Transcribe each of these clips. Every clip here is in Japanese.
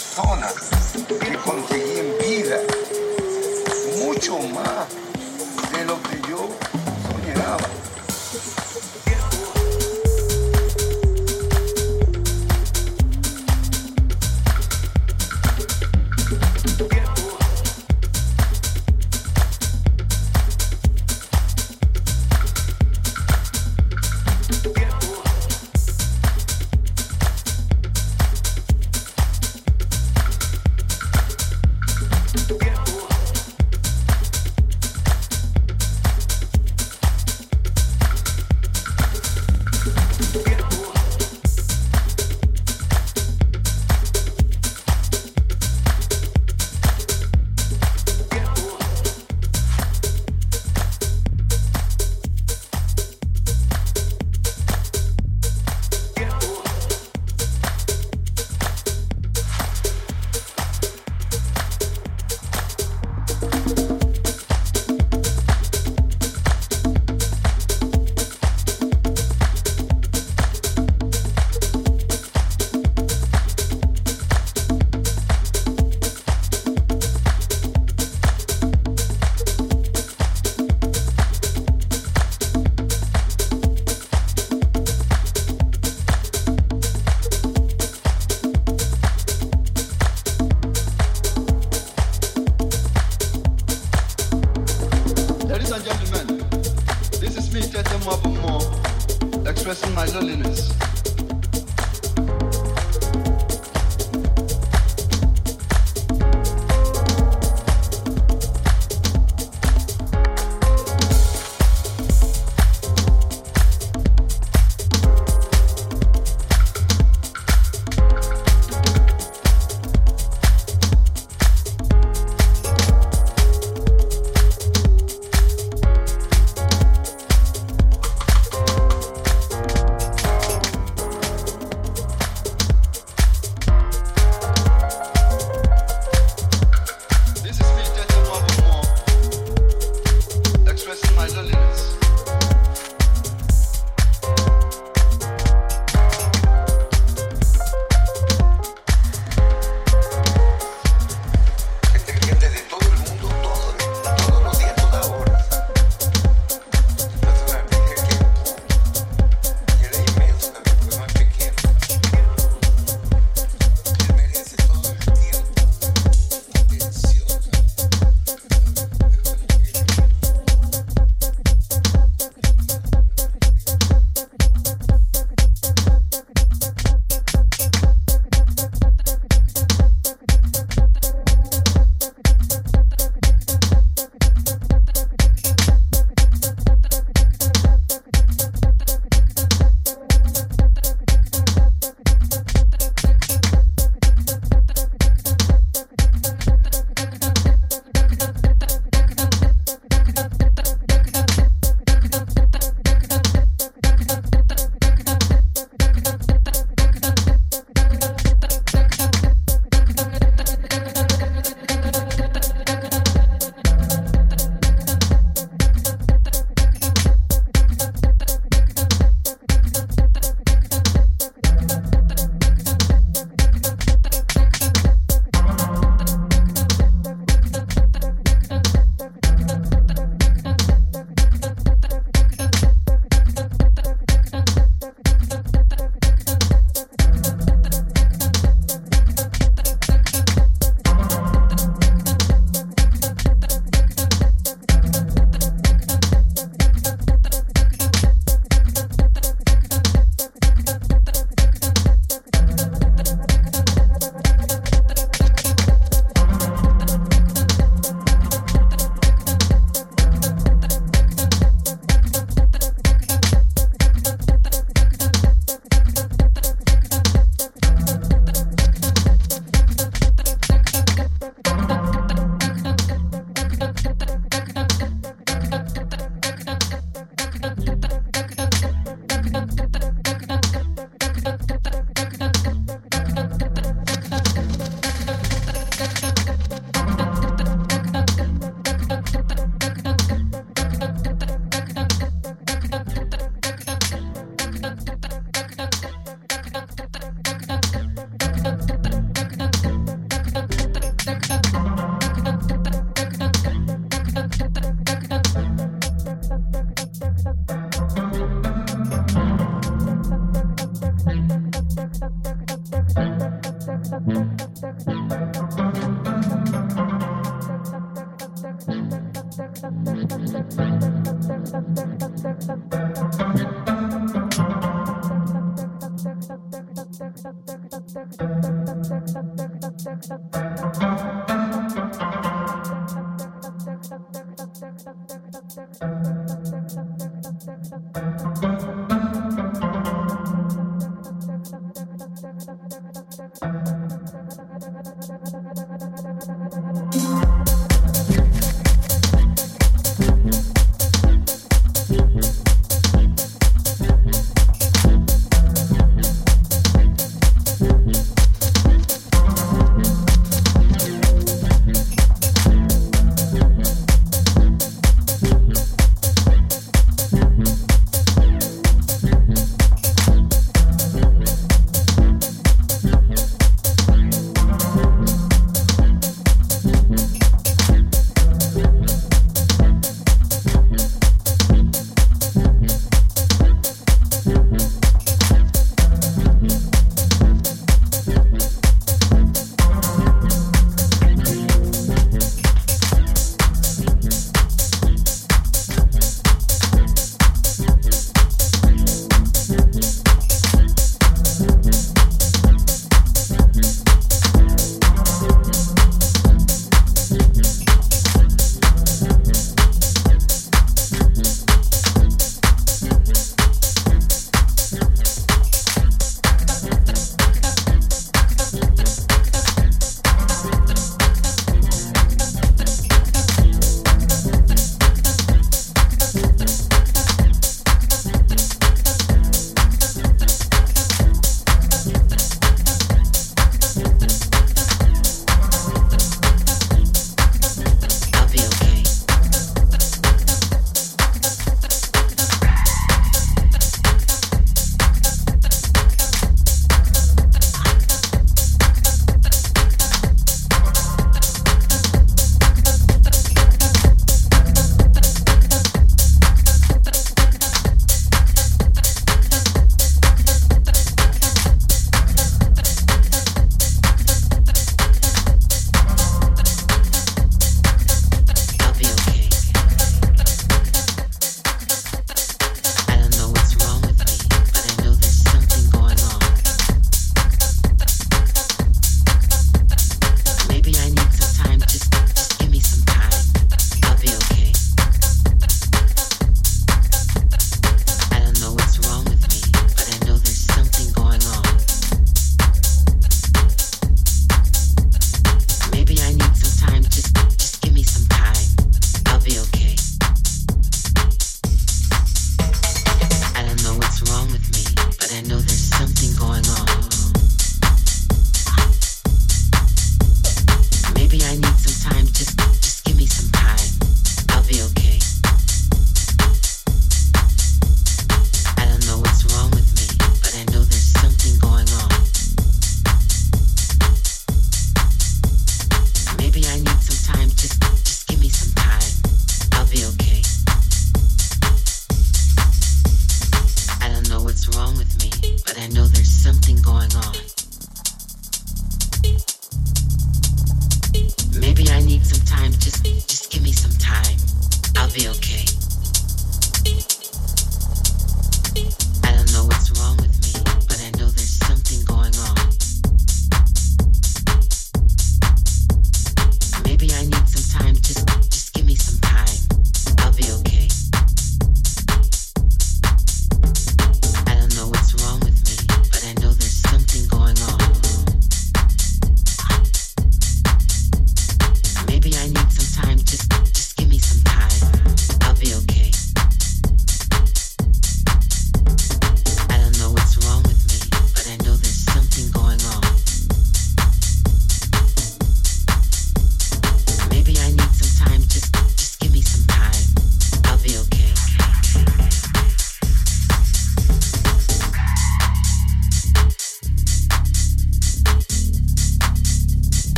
そうなんです基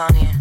Sonia.